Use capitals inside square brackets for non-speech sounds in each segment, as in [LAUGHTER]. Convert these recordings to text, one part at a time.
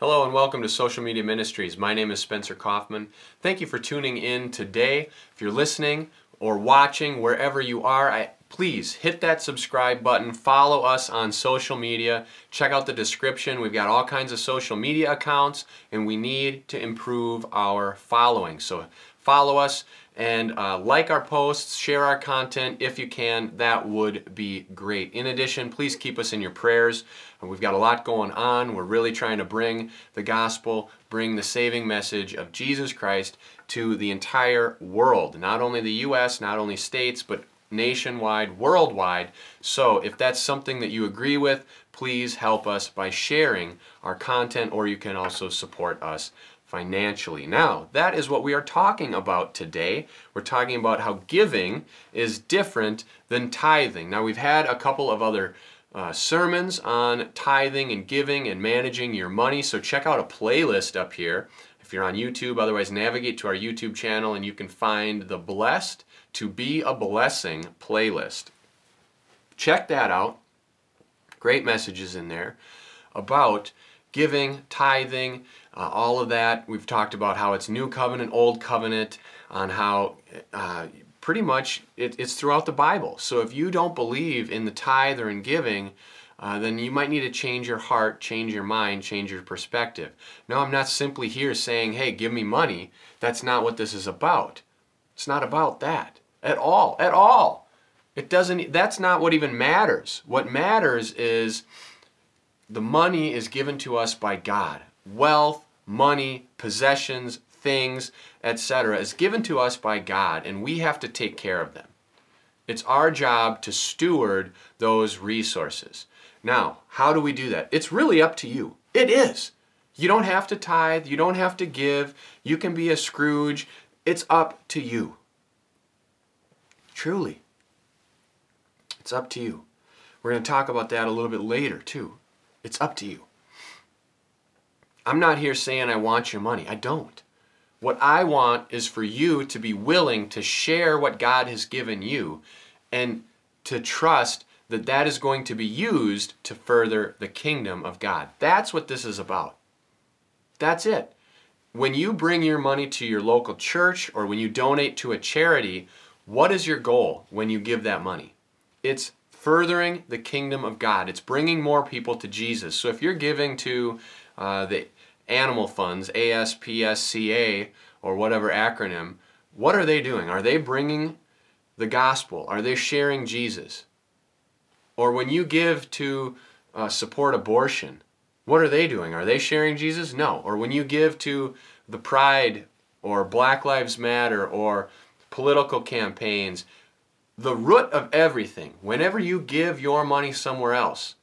Hello and welcome to Social Media Ministries. My name is Spencer Coffman. Thank you for tuning in today. If you're listening or watching wherever you are, I, please hit that subscribe button. Follow us on social media. Check out the description. We've got all kinds of social media accounts and we need to improve our following. So follow us and uh, like our posts, share our content if you can. That would be great. In addition, please keep us in your prayers. We've got a lot going on. We're really trying to bring the gospel, bring the saving message of Jesus Christ to the entire world, not only the U.S., not only states, but nationwide, worldwide. So if that's something that you agree with, please help us by sharing our content, or you can also support us financially. Now, that is what we are talking about today. We're talking about how giving is different than tithing. Now, we've had a couple of other uh, sermons on tithing and giving and managing your money, so check out a playlist up here. If you're on YouTube, otherwise, navigate to our YouTube channel and you can find the Blessed to Be a Blessing playlist. Check that out. Great messages in there about giving, tithing, uh, all of that. We've talked about how it's new covenant, old covenant, on how uh, pretty much it, it's throughout the Bible. So if you don't believe in the tithe or in giving, uh, then you might need to change your heart, change your mind, change your perspective. No, I'm not simply here saying, hey, give me money. That's not what this is about. It's not about that at all, at all. It doesn't, that's not what even matters. What matters is the money is given to us by God. Wealth, money, possessions, things, etc., is given to us by God, and we have to take care of them. It's our job to steward those resources. Now, how do we do that? It's really up to you. It is. You don't have to tithe, you don't have to give, you can be a Scrooge. It's up to you. Truly. It's up to you. We're going to talk about that a little bit later, too. It's up to you. I'm not here saying I want your money. I don't. What I want is for you to be willing to share what God has given you and to trust that that is going to be used to further the kingdom of God. That's what this is about. That's it. When you bring your money to your local church or when you donate to a charity, what is your goal when you give that money? It's furthering the kingdom of God. It's bringing more people to Jesus. So if you're giving to uh, the animal funds, ASPSCA, or whatever acronym, what are they doing? Are they bringing the gospel? Are they sharing Jesus? Or when you give to uh, support abortion, what are they doing? Are they sharing Jesus? No. Or when you give to the Pride or Black Lives Matter or political campaigns, the root of everything, whenever you give your money somewhere else,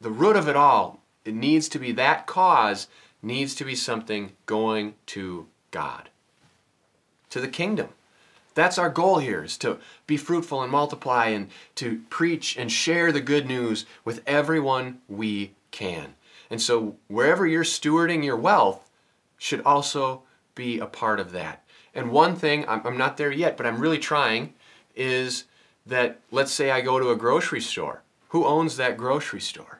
the root of it all it needs to be that cause needs to be something going to God, to the kingdom. That's our goal here is to be fruitful and multiply and to preach and share the good news with everyone we can. And so wherever you're stewarding your wealth should also be a part of that. And one thing, I'm, not there yet, but I'm really trying, is that let's say I go to a grocery store. Who owns that grocery store?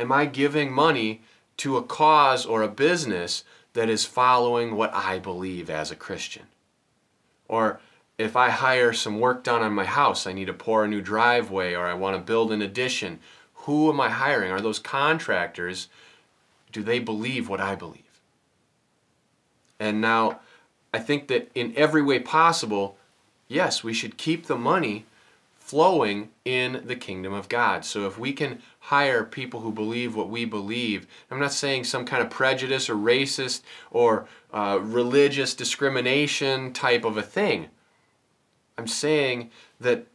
Am I giving money to a cause or a business that is following what I believe as a Christian? Or if I hire some work done on my house, I need to pour a new driveway or I want to build an addition, who am I hiring? Are those contractors, do they believe what I believe? And now, I think that in every way possible, yes, we should keep the money flowing in the kingdom of God. So if we can hire people who believe what we believe, I'm not saying some kind of prejudice or racist or uh, religious discrimination type of a thing. I'm saying that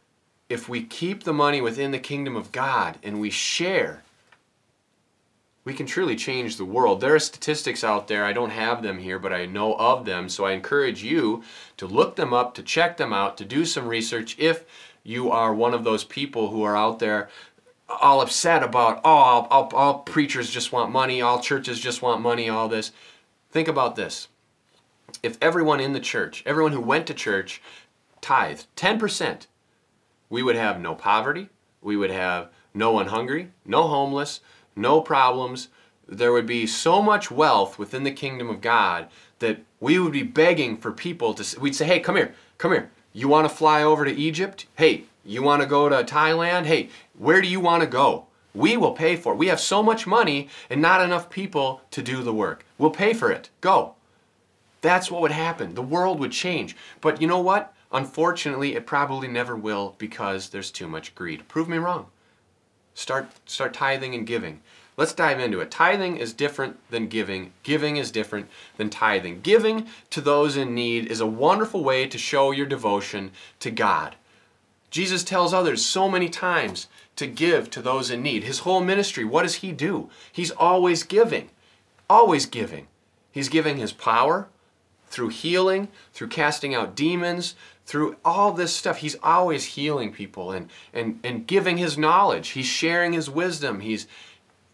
if we keep the money within the kingdom of God and we share, we can truly change the world. There are statistics out there, I don't have them here, but I know of them, so I encourage you to look them up, to check them out, to do some research if you are one of those people who are out there all upset about, oh, all, all, all preachers just want money, all churches just want money, all this. Think about this. If everyone in the church, everyone who went to church, tithed 10%, we would have no poverty, we would have no one hungry, no homeless, no problems, there would be so much wealth within the kingdom of God that we would be begging for people to, we'd say, hey, come here, come here. You want to fly over to Egypt? Hey, you want to go to Thailand? Hey, where do you want to go? We will pay for it. We have so much money and not enough people to do the work. We'll pay for it. Go. That's what would happen. The world would change. But you know what? Unfortunately, it probably never will because there's too much greed. Prove me wrong. Start start tithing and giving. Let's dive into it. Tithing is different than giving. Giving is different than tithing. Giving to those in need is a wonderful way to show your devotion to God. Jesus tells others so many times to give to those in need. His whole ministry, what does he do? He's always giving. Always giving. He's giving his power through healing, through casting out demons, through all this stuff. He's always healing people and, and, and giving his knowledge. He's sharing his wisdom. He's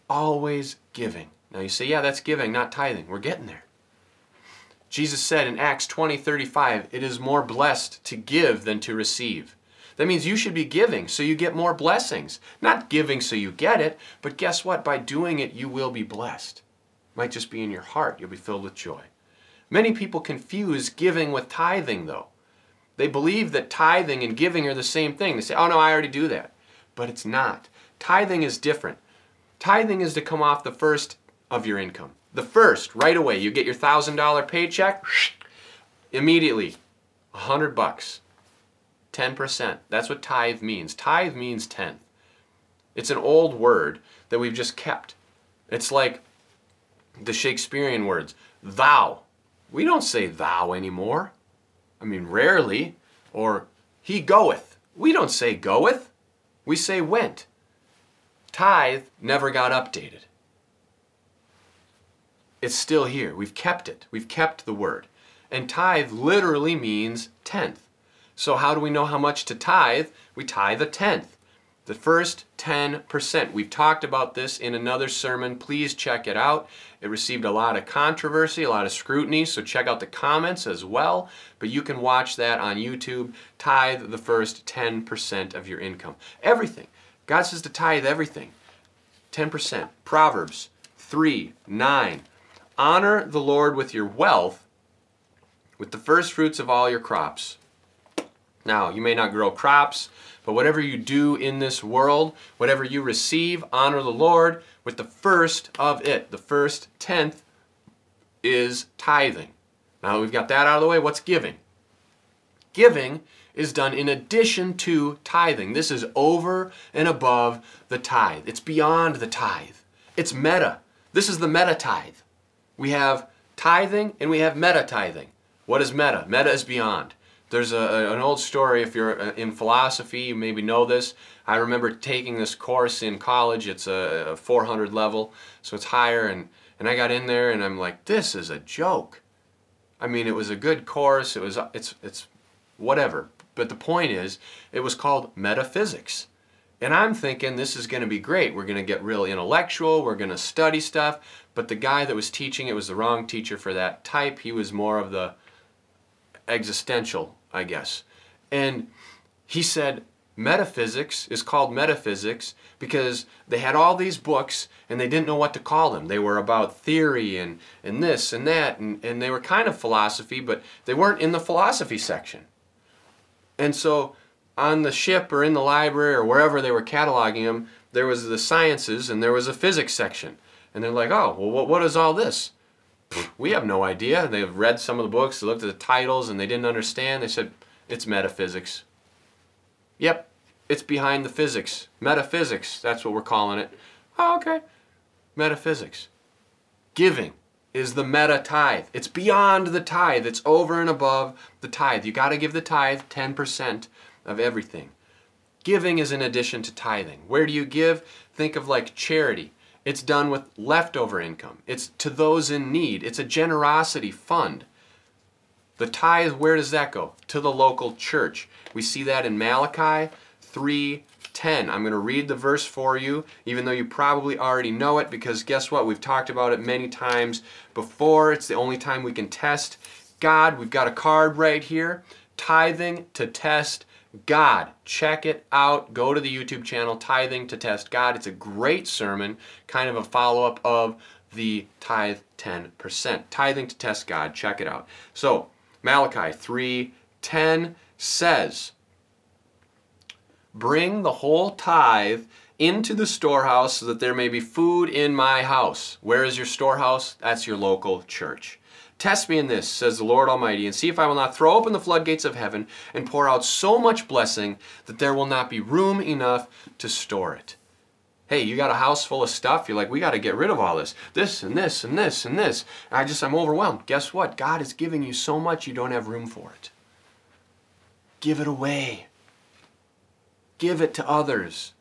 always giving. Now you say, yeah, that's giving, not tithing. We're getting there. Jesus said in Acts 20 35, it is more blessed to give than to receive. That means you should be giving so you get more blessings. Not giving so you get it, but guess what? By doing it, you will be blessed. It might just be in your heart. You'll be filled with joy. Many people confuse giving with tithing, though. They believe that tithing and giving are the same thing. They say, oh no, I already do that. But it's not. Tithing is different. Tithing is to come off the first of your income. The first, right away. You get your $1,000 paycheck, [SNIFFS] immediately, a 100 bucks. 10%. That's what tithe means. Tithe means tenth. It's an old word that we've just kept. It's like the Shakespearean words, thou. We don't say thou anymore. I mean, rarely. Or he goeth. We don't say goeth. We say went. Tithe never got updated. It's still here. We've kept it. We've kept the word. And tithe literally means tenth. So how do we know how much to tithe? We tithe a tenth. The first 10%. We've talked about this in another sermon. Please check it out. It received a lot of controversy, a lot of scrutiny, so check out the comments as well. But you can watch that on YouTube. Tithe the first 10% of your income. Everything. God says to tithe everything. 10%. Proverbs 3 9. Honor the Lord with your wealth, with the first fruits of all your crops. Now, you may not grow crops, but whatever you do in this world, whatever you receive, honor the Lord with the first of it. The first tenth is tithing. Now we've got that out of the way, what's giving? Giving is done in addition to tithing. This is over and above the tithe. It's beyond the tithe. It's meta. This is the meta tithe. We have tithing and we have meta tithing. What is meta? Meta is beyond. There's a, an old story, if you're uh, in philosophy, you maybe know this. I remember taking this course in college. It's a 400 level, so it's higher. And, and I got in there and I'm like, this is a joke. I mean, it was a good course. It was, it's, it's whatever. But the point is, it was called metaphysics. And I'm thinking this is going to be great. We're going to get real intellectual. We're going to study stuff. But the guy that was teaching it was the wrong teacher for that type. He was more of the existential I guess. And he said, metaphysics is called metaphysics because they had all these books and they didn't know what to call them. They were about theory and, and this and that, and, and they were kind of philosophy, but they weren't in the philosophy section. And so on the ship or in the library or wherever they were cataloging them, there was the sciences and there was a physics section. And they're like, oh, well, what, what is all this? We have no idea. They've read some of the books, they looked at the titles, and they didn't understand. They said, it's metaphysics. Yep, it's behind the physics. Metaphysics, that's what we're calling it. Oh, okay. Metaphysics. Giving is the meta tithe. It's beyond the tithe, it's over and above the tithe. You got to give the tithe 10% of everything. Giving is in addition to tithing. Where do you give? Think of like charity. It's done with leftover income. It's to those in need. It's a generosity fund. The tithe, where does that go? To the local church. We see that in Malachi 3:10. I'm going to read the verse for you, even though you probably already know it, because guess what? We've talked about it many times before. It's the only time we can test God. We've got a card right here. Tithing to test God. Check it out. Go to the YouTube channel, Tithing to Test God. It's a great sermon, kind of a follow up of the tithe 10%. Tithing to test God. Check it out. So, Malachi 3:10 says, Bring the whole tithe into the storehouse so that there may be food in my house. Where is your storehouse? That's your local church. Test me in this, says the Lord Almighty, and see if I will not throw open the floodgates of heaven and pour out so much blessing that there will not be room enough to store it. Hey, you got a house full of stuff. You're like, we got to get rid of all this. This and this and this and this. And I just, I'm overwhelmed. Guess what? God is giving you so much you don't have room for it. Give it away. Give it to others.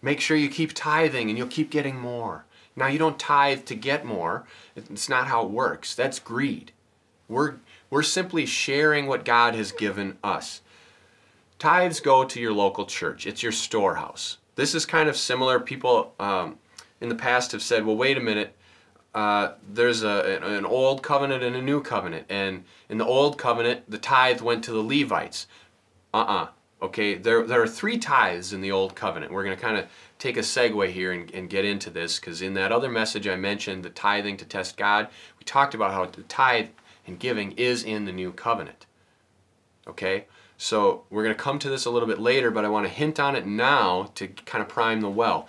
Make sure you keep tithing and you'll keep getting more. Now, you don't tithe to get more. It's not how it works. That's greed. We're, we're simply sharing what God has given us. Tithes go to your local church, it's your storehouse. This is kind of similar. People um, in the past have said, well, wait a minute. Uh, there's a, an old covenant and a new covenant. And in the old covenant, the tithe went to the Levites. Uh uh-uh. uh Okay, there, there are three tithes in the Old Covenant. We're going to kind of take a segue here and, and get into this because in that other message I mentioned, the tithing to test God, we talked about how the tithe and giving is in the New Covenant. Okay, so we're going to come to this a little bit later, but I want to hint on it now to kind of prime the well.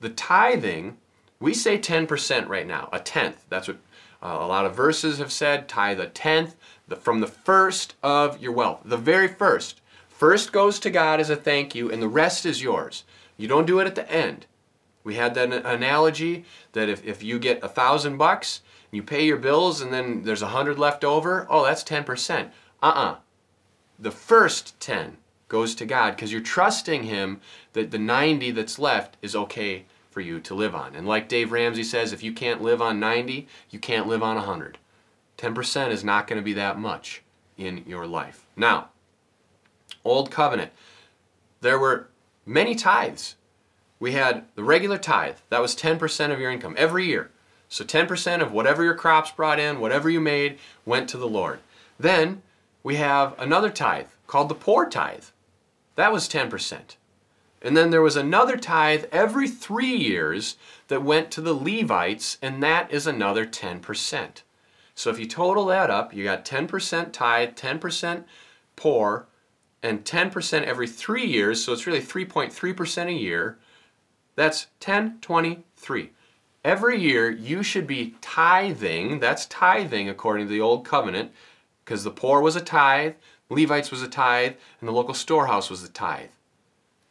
The tithing, we say 10% right now, a tenth. That's what uh, a lot of verses have said. Tithe a tenth the, from the first of your wealth, the very first. First goes to God as a thank you, and the rest is yours. You don't do it at the end. We had that analogy that if, if you get a thousand bucks, you pay your bills, and then there's a hundred left over, oh, that's 10%. Uh-uh. The first 10 goes to God because you're trusting Him that the 90 that's left is okay for you to live on. And like Dave Ramsey says, if you can't live on 90, you can't live on 100. 10% is not going to be that much in your life. Now, Old Covenant, there were many tithes. We had the regular tithe, that was 10% of your income every year. So 10% of whatever your crops brought in, whatever you made, went to the Lord. Then we have another tithe called the poor tithe. That was 10%. And then there was another tithe every three years that went to the Levites, and that is another 10%. So if you total that up, you got 10% tithe, 10% poor, and 10% every three years, so it's really 3.3% a year. That's 10, 20, 3. Every year you should be tithing, that's tithing according to the Old Covenant, because the poor was a tithe, Levites was a tithe, and the local storehouse was a tithe.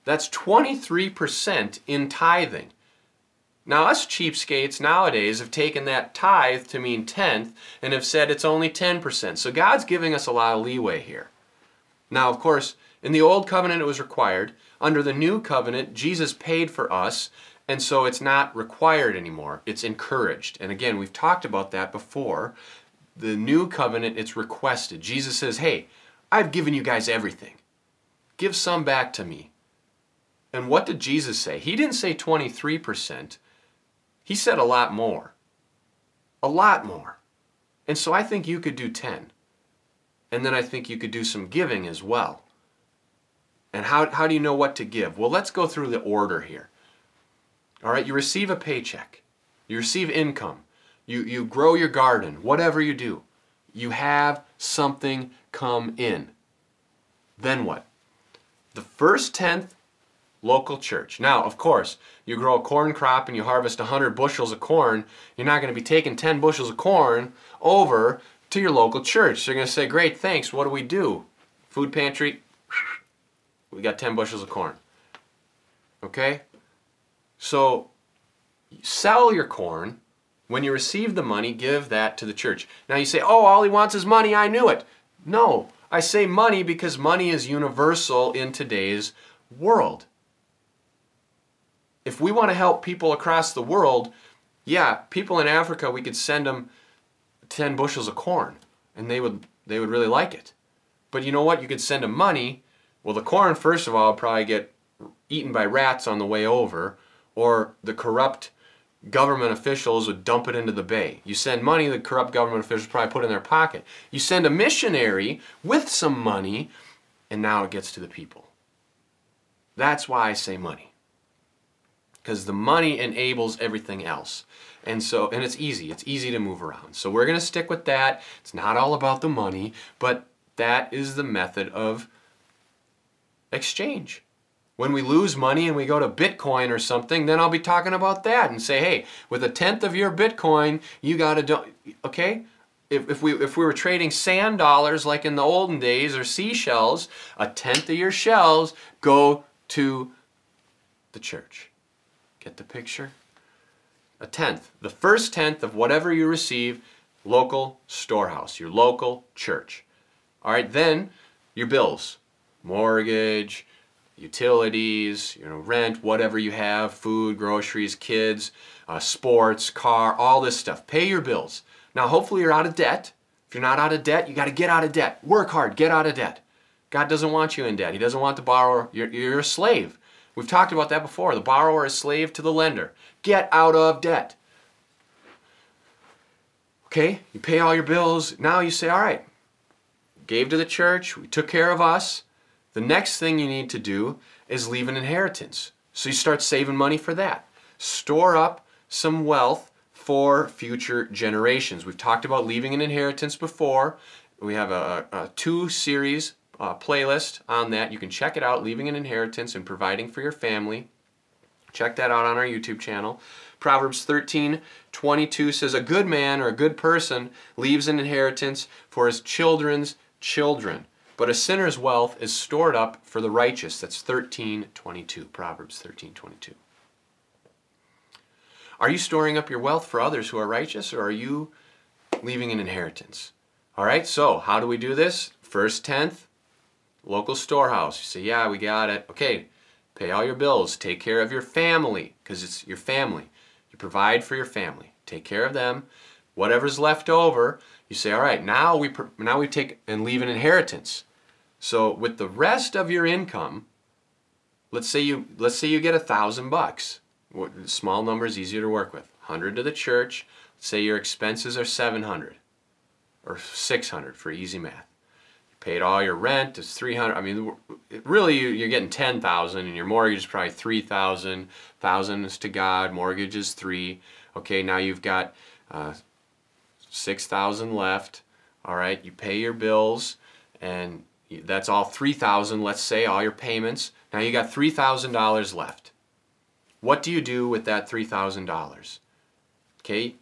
That's 23% in tithing. Now, us cheapskates nowadays have taken that tithe to mean tenth and have said it's only 10%. So God's giving us a lot of leeway here. Now, of course, in the old covenant it was required. Under the new covenant, Jesus paid for us, and so it's not required anymore. It's encouraged. And again, we've talked about that before. The new covenant, it's requested. Jesus says, Hey, I've given you guys everything. Give some back to me. And what did Jesus say? He didn't say 23%. He said a lot more. A lot more. And so I think you could do 10. And then I think you could do some giving as well. And how, how do you know what to give? Well, let's go through the order here. All right, you receive a paycheck, you receive income, you, you grow your garden, whatever you do, you have something come in. Then what? The first tenth, local church. Now, of course, you grow a corn crop and you harvest 100 bushels of corn, you're not going to be taking 10 bushels of corn over to your local church. They're going to say, Great, thanks. What do we do? Food pantry, [SNIFFS] we got 10 bushels of corn. Okay? So sell your corn. When you receive the money, give that to the church. Now you say, Oh, all he wants is money. I knew it. No, I say money because money is universal in today's world. If we want to help people across the world, yeah, people in Africa, we could send them 10 bushels of corn and they would they would really like it. But you know what? You could send them money. Well, the corn first of all probably get eaten by rats on the way over or the corrupt government officials would dump it into the bay. You send money, the corrupt government officials probably put in their pocket. You send a missionary with some money, and now it gets to the people. That's why I say money. Because the money enables everything else. And so, and it's easy. It's easy to move around. So we're to stick with that. It's not all about the money, but that is the method of exchange. When we lose money and we go to Bitcoin or something, then I'll be talking about that and say, hey, with a tenth of your Bitcoin, you got to do, okay? If, if, we, if we were trading sand dollars like in the olden days or seashells, a tenth of your shells go to the church. Get the picture? A tenth. The first tenth of whatever you receive, local storehouse, your local church. All right, then your bills, mortgage, utilities, you know, rent, whatever you have, food, groceries, kids, uh, sports, car, all this stuff. Pay your bills. Now, hopefully, you're out of debt. If you're not out of debt, you got to get out of debt. Work hard, get out of debt. God doesn't want you in debt. He doesn't want to borrow. You're, you're a slave. We've talked about that before. The borrower is slave to the lender. Get out of debt. Okay, you pay all your bills. Now you say, all right, gave to the church, we took care of us. The next thing you need to do is leave an inheritance. So you start saving money for that. Store up some wealth for future generations. We've talked about leaving an inheritance before. We have a, a two series uh, playlist on that. You can check it out, leaving an inheritance and providing for your family. Check that out on our YouTube channel. Proverbs 13, 22 says, A good man or a good person leaves an inheritance for his children's children. But a sinner's wealth is stored up for the righteous. That's 1322. Proverbs 1322. Are you storing up your wealth for others who are righteous, or are you leaving an inheritance? All right, so how do we do this? First tenth, local storehouse. You say, yeah, we got it. Okay, pay all your bills. Take care of your family, because it's your family. You provide for your family. Take care of them. Whatever's left over, you say, all right, now we now we take and leave an inheritance. So with the rest of your income, let's say you let's say you get a thousand bucks. Small number is easier to work with. Hundred to the church. Say your expenses are seven hundred or six hundred for easy math. Paid all your rent. It's three hundred. I mean, really, you're getting ten thousand, and your mortgage is probably three thousand. Thousand is to God. Mortgage is three. Okay, now you've got uh, six thousand left. All right, you pay your bills, and that's all 3000 let's say all your payments now you got $3000 left what do you do with that $3000 okay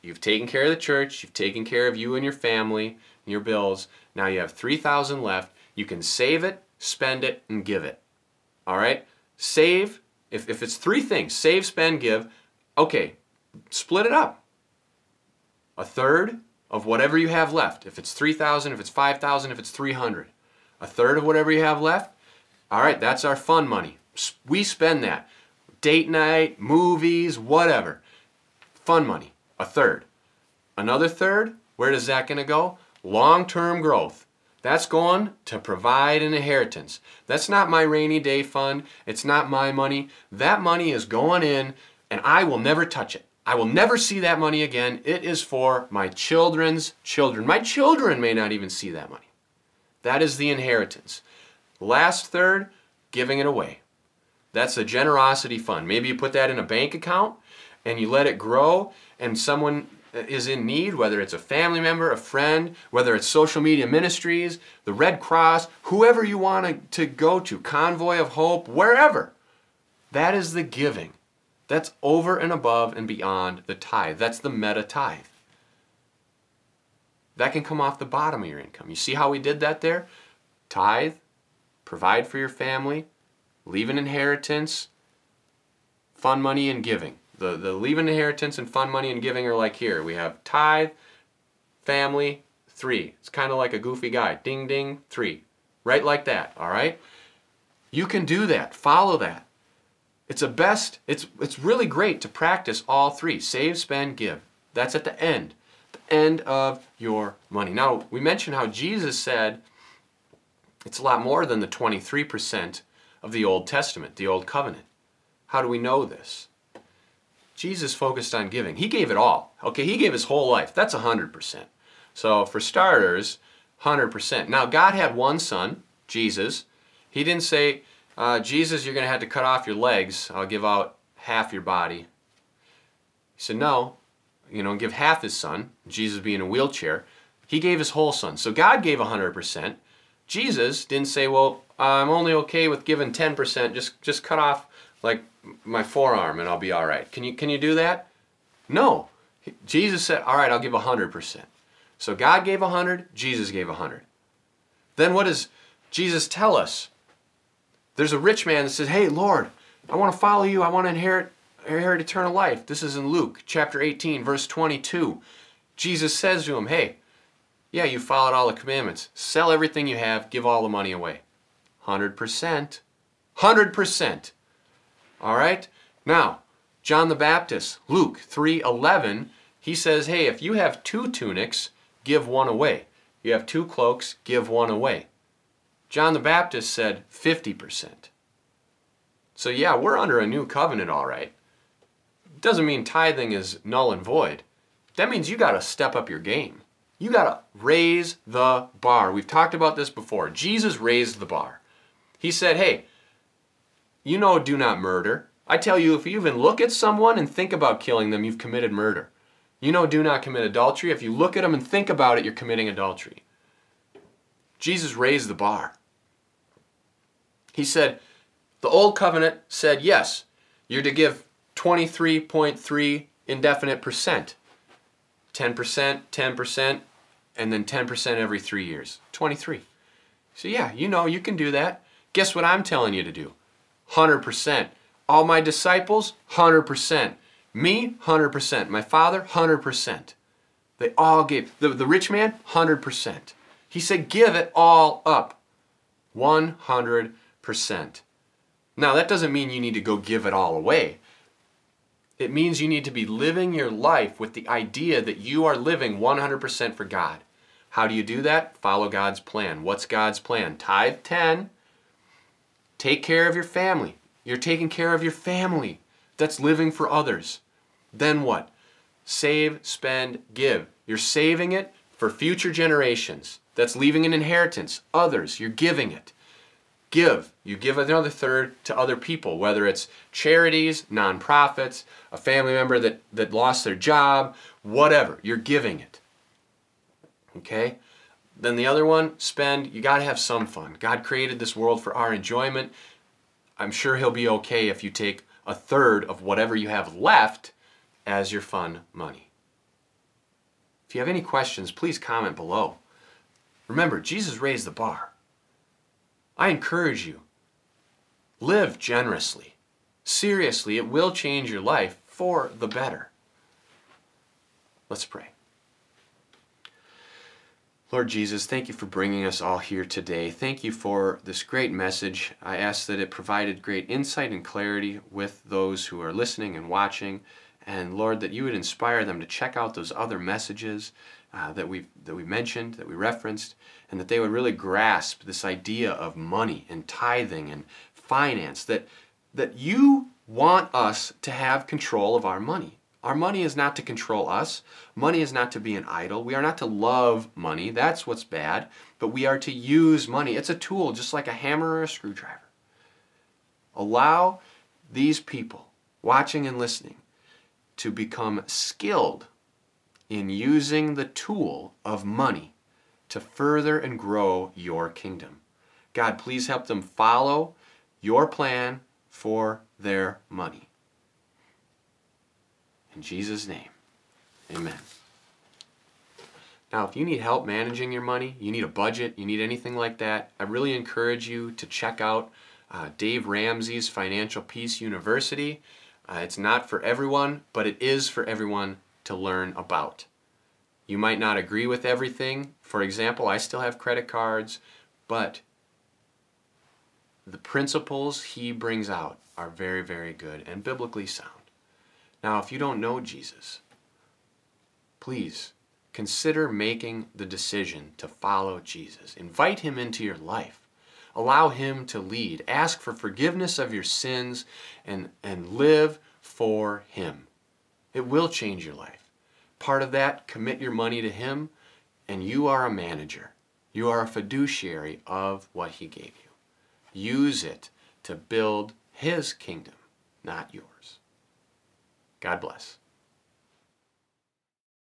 you've taken care of the church you've taken care of you and your family your bills now you have 3000 left you can save it spend it and give it all right save if, if it's three things save spend give okay split it up a third of whatever you have left. If it's 3,000, if it's 5,000, if it's 300. A third of whatever you have left. All right, that's our fun money. We spend that. Date night, movies, whatever. Fun money. A third. Another third, where is that going to go? Long-term growth. That's going to provide an inheritance. That's not my rainy day fund. It's not my money. That money is going in and I will never touch it. I will never see that money again. It is for my children's children. My children may not even see that money. That is the inheritance. Last third, giving it away. That's a generosity fund. Maybe you put that in a bank account and you let it grow and someone Uh, is in need, whether it's a family member, a friend, whether it's social media ministries, the Red Cross, whoever you want to go to, Convoy of Hope, wherever. That is the giving. That's over and above and beyond the tithe. That's the meta tithe. That can come off the bottom of your income. You see how we did that there? Tithe, provide for your family, leave an inheritance, fund money and giving. The, the leave an inheritance and fund money and giving are like here. We have tithe, family, three. It's kind of like a goofy guy. Ding, ding, three. Right like that, all right? You can do that. Follow that. It's a best, it's, it's really great to practice all three save, spend, give. That's at the end, the end of your money. Now, we mentioned how Jesus said it's a lot more than the 23% of the Old Testament, the Old Covenant. How do we know this? Jesus focused on giving. He gave it all. Okay, he gave his whole life. That's 100%. So, for starters, 100%. Now, God had one son, Jesus. He didn't say, uh, Jesus, you're going to have to cut off your legs. I'll give out half your body. He said, No, you know, give half his son, Jesus being in a wheelchair. He gave his whole son. So God gave 100%. Jesus didn't say, Well, I'm only okay with giving 10%. Just, just cut off like my forearm and I'll be all right. Can you, can you do that? No. Jesus said, All right, I'll give 100%. So God gave 100, Jesus gave 100. Then what does Jesus tell us? There's a rich man that says, Hey, Lord, I want to follow you. I want to inherit, inherit eternal life. This is in Luke chapter 18, verse 22. Jesus says to him, Hey, yeah, you followed all the commandments. Sell everything you have, give all the money away. 100%. 100%. All right? Now, John the Baptist, Luke 3:11, he says, "Hey, if you have two tunics, give one away. You have two cloaks, give one away." John the Baptist said 50%. So yeah, we're under a new covenant all right. Doesn't mean tithing is null and void. That means you got to step up your game. You got to raise the bar. We've talked about this before. Jesus raised the bar. He said, "Hey, you know do not murder. I tell you, if you even look at someone and think about killing them, you've committed murder. You know, do not commit adultery. If you look at them and think about it, you're committing adultery. Jesus raised the bar. He said, the old covenant said, yes, you're to give 23.3 indefinite percent. 10%, 10%, and then 10% every three years. 23. So, yeah, you know, you can do that. Guess what I'm telling you to do? 100%. All my disciples, 100%. Me, 100%. My father, 100%. They all gave. The, the rich man, 100%. He said, give it all up. 100%. Now, that doesn't mean you need to go give it all away. It means you need to be living your life with the idea that you are living 100% for God. How do you do that? Follow God's plan. What's God's plan? Tithe 10. Take care of your family. You're taking care of your family that's living for others. Then what? Save, spend, give. You're saving it for future generations. That's leaving an inheritance. Others, you're giving it. Give. You give another third to other people, whether it's charities, nonprofits, a family member that, that lost their job, whatever. You're giving it. Okay? Then the other one, spend. You got to have some fun. God created this world for our enjoyment. I'm sure he'll be okay if you take a third of whatever you have left as your fun money. If you have any questions, please comment below. Remember, Jesus raised the bar. I encourage you, live generously. Seriously, it will change your life for the better. Let's pray. Lord Jesus, thank you for bringing us all here today. Thank you for this great message. I ask that it provided great insight and clarity with those who are listening and watching. And Lord, that you would inspire them to check out those other messages uh, that, we that we mentioned, that we referenced, and that they would really grasp this idea of money and tithing and finance, that, that you want us to have control of our money. Our money is not to control us. Money is not to be an idol. We are not to love money. That's what's bad. But we are to use money. It's a tool, just like a hammer or a screwdriver. Allow these people watching and listening to become skilled in using the tool of money to further and grow your kingdom. God, please help them follow your plan for their money. In Jesus' name, amen. Now, if you need help managing your money, you need a budget, you need anything like that, I really encourage you to check out uh, Dave Ramsey's Financial Peace University. Uh, it's not for everyone, but it is for everyone to learn about. You might not agree with everything. For example, I still have credit cards, but the principles he brings out are very, very good and biblically sound. Now, if you don't know Jesus, please consider making the decision to follow Jesus. Invite him into your life. Allow him to lead. Ask for forgiveness of your sins and, and live for him. It will change your life. Part of that, commit your money to him, and you are a manager. You are a fiduciary of what he gave you. Use it to build his kingdom, not yours. God bless.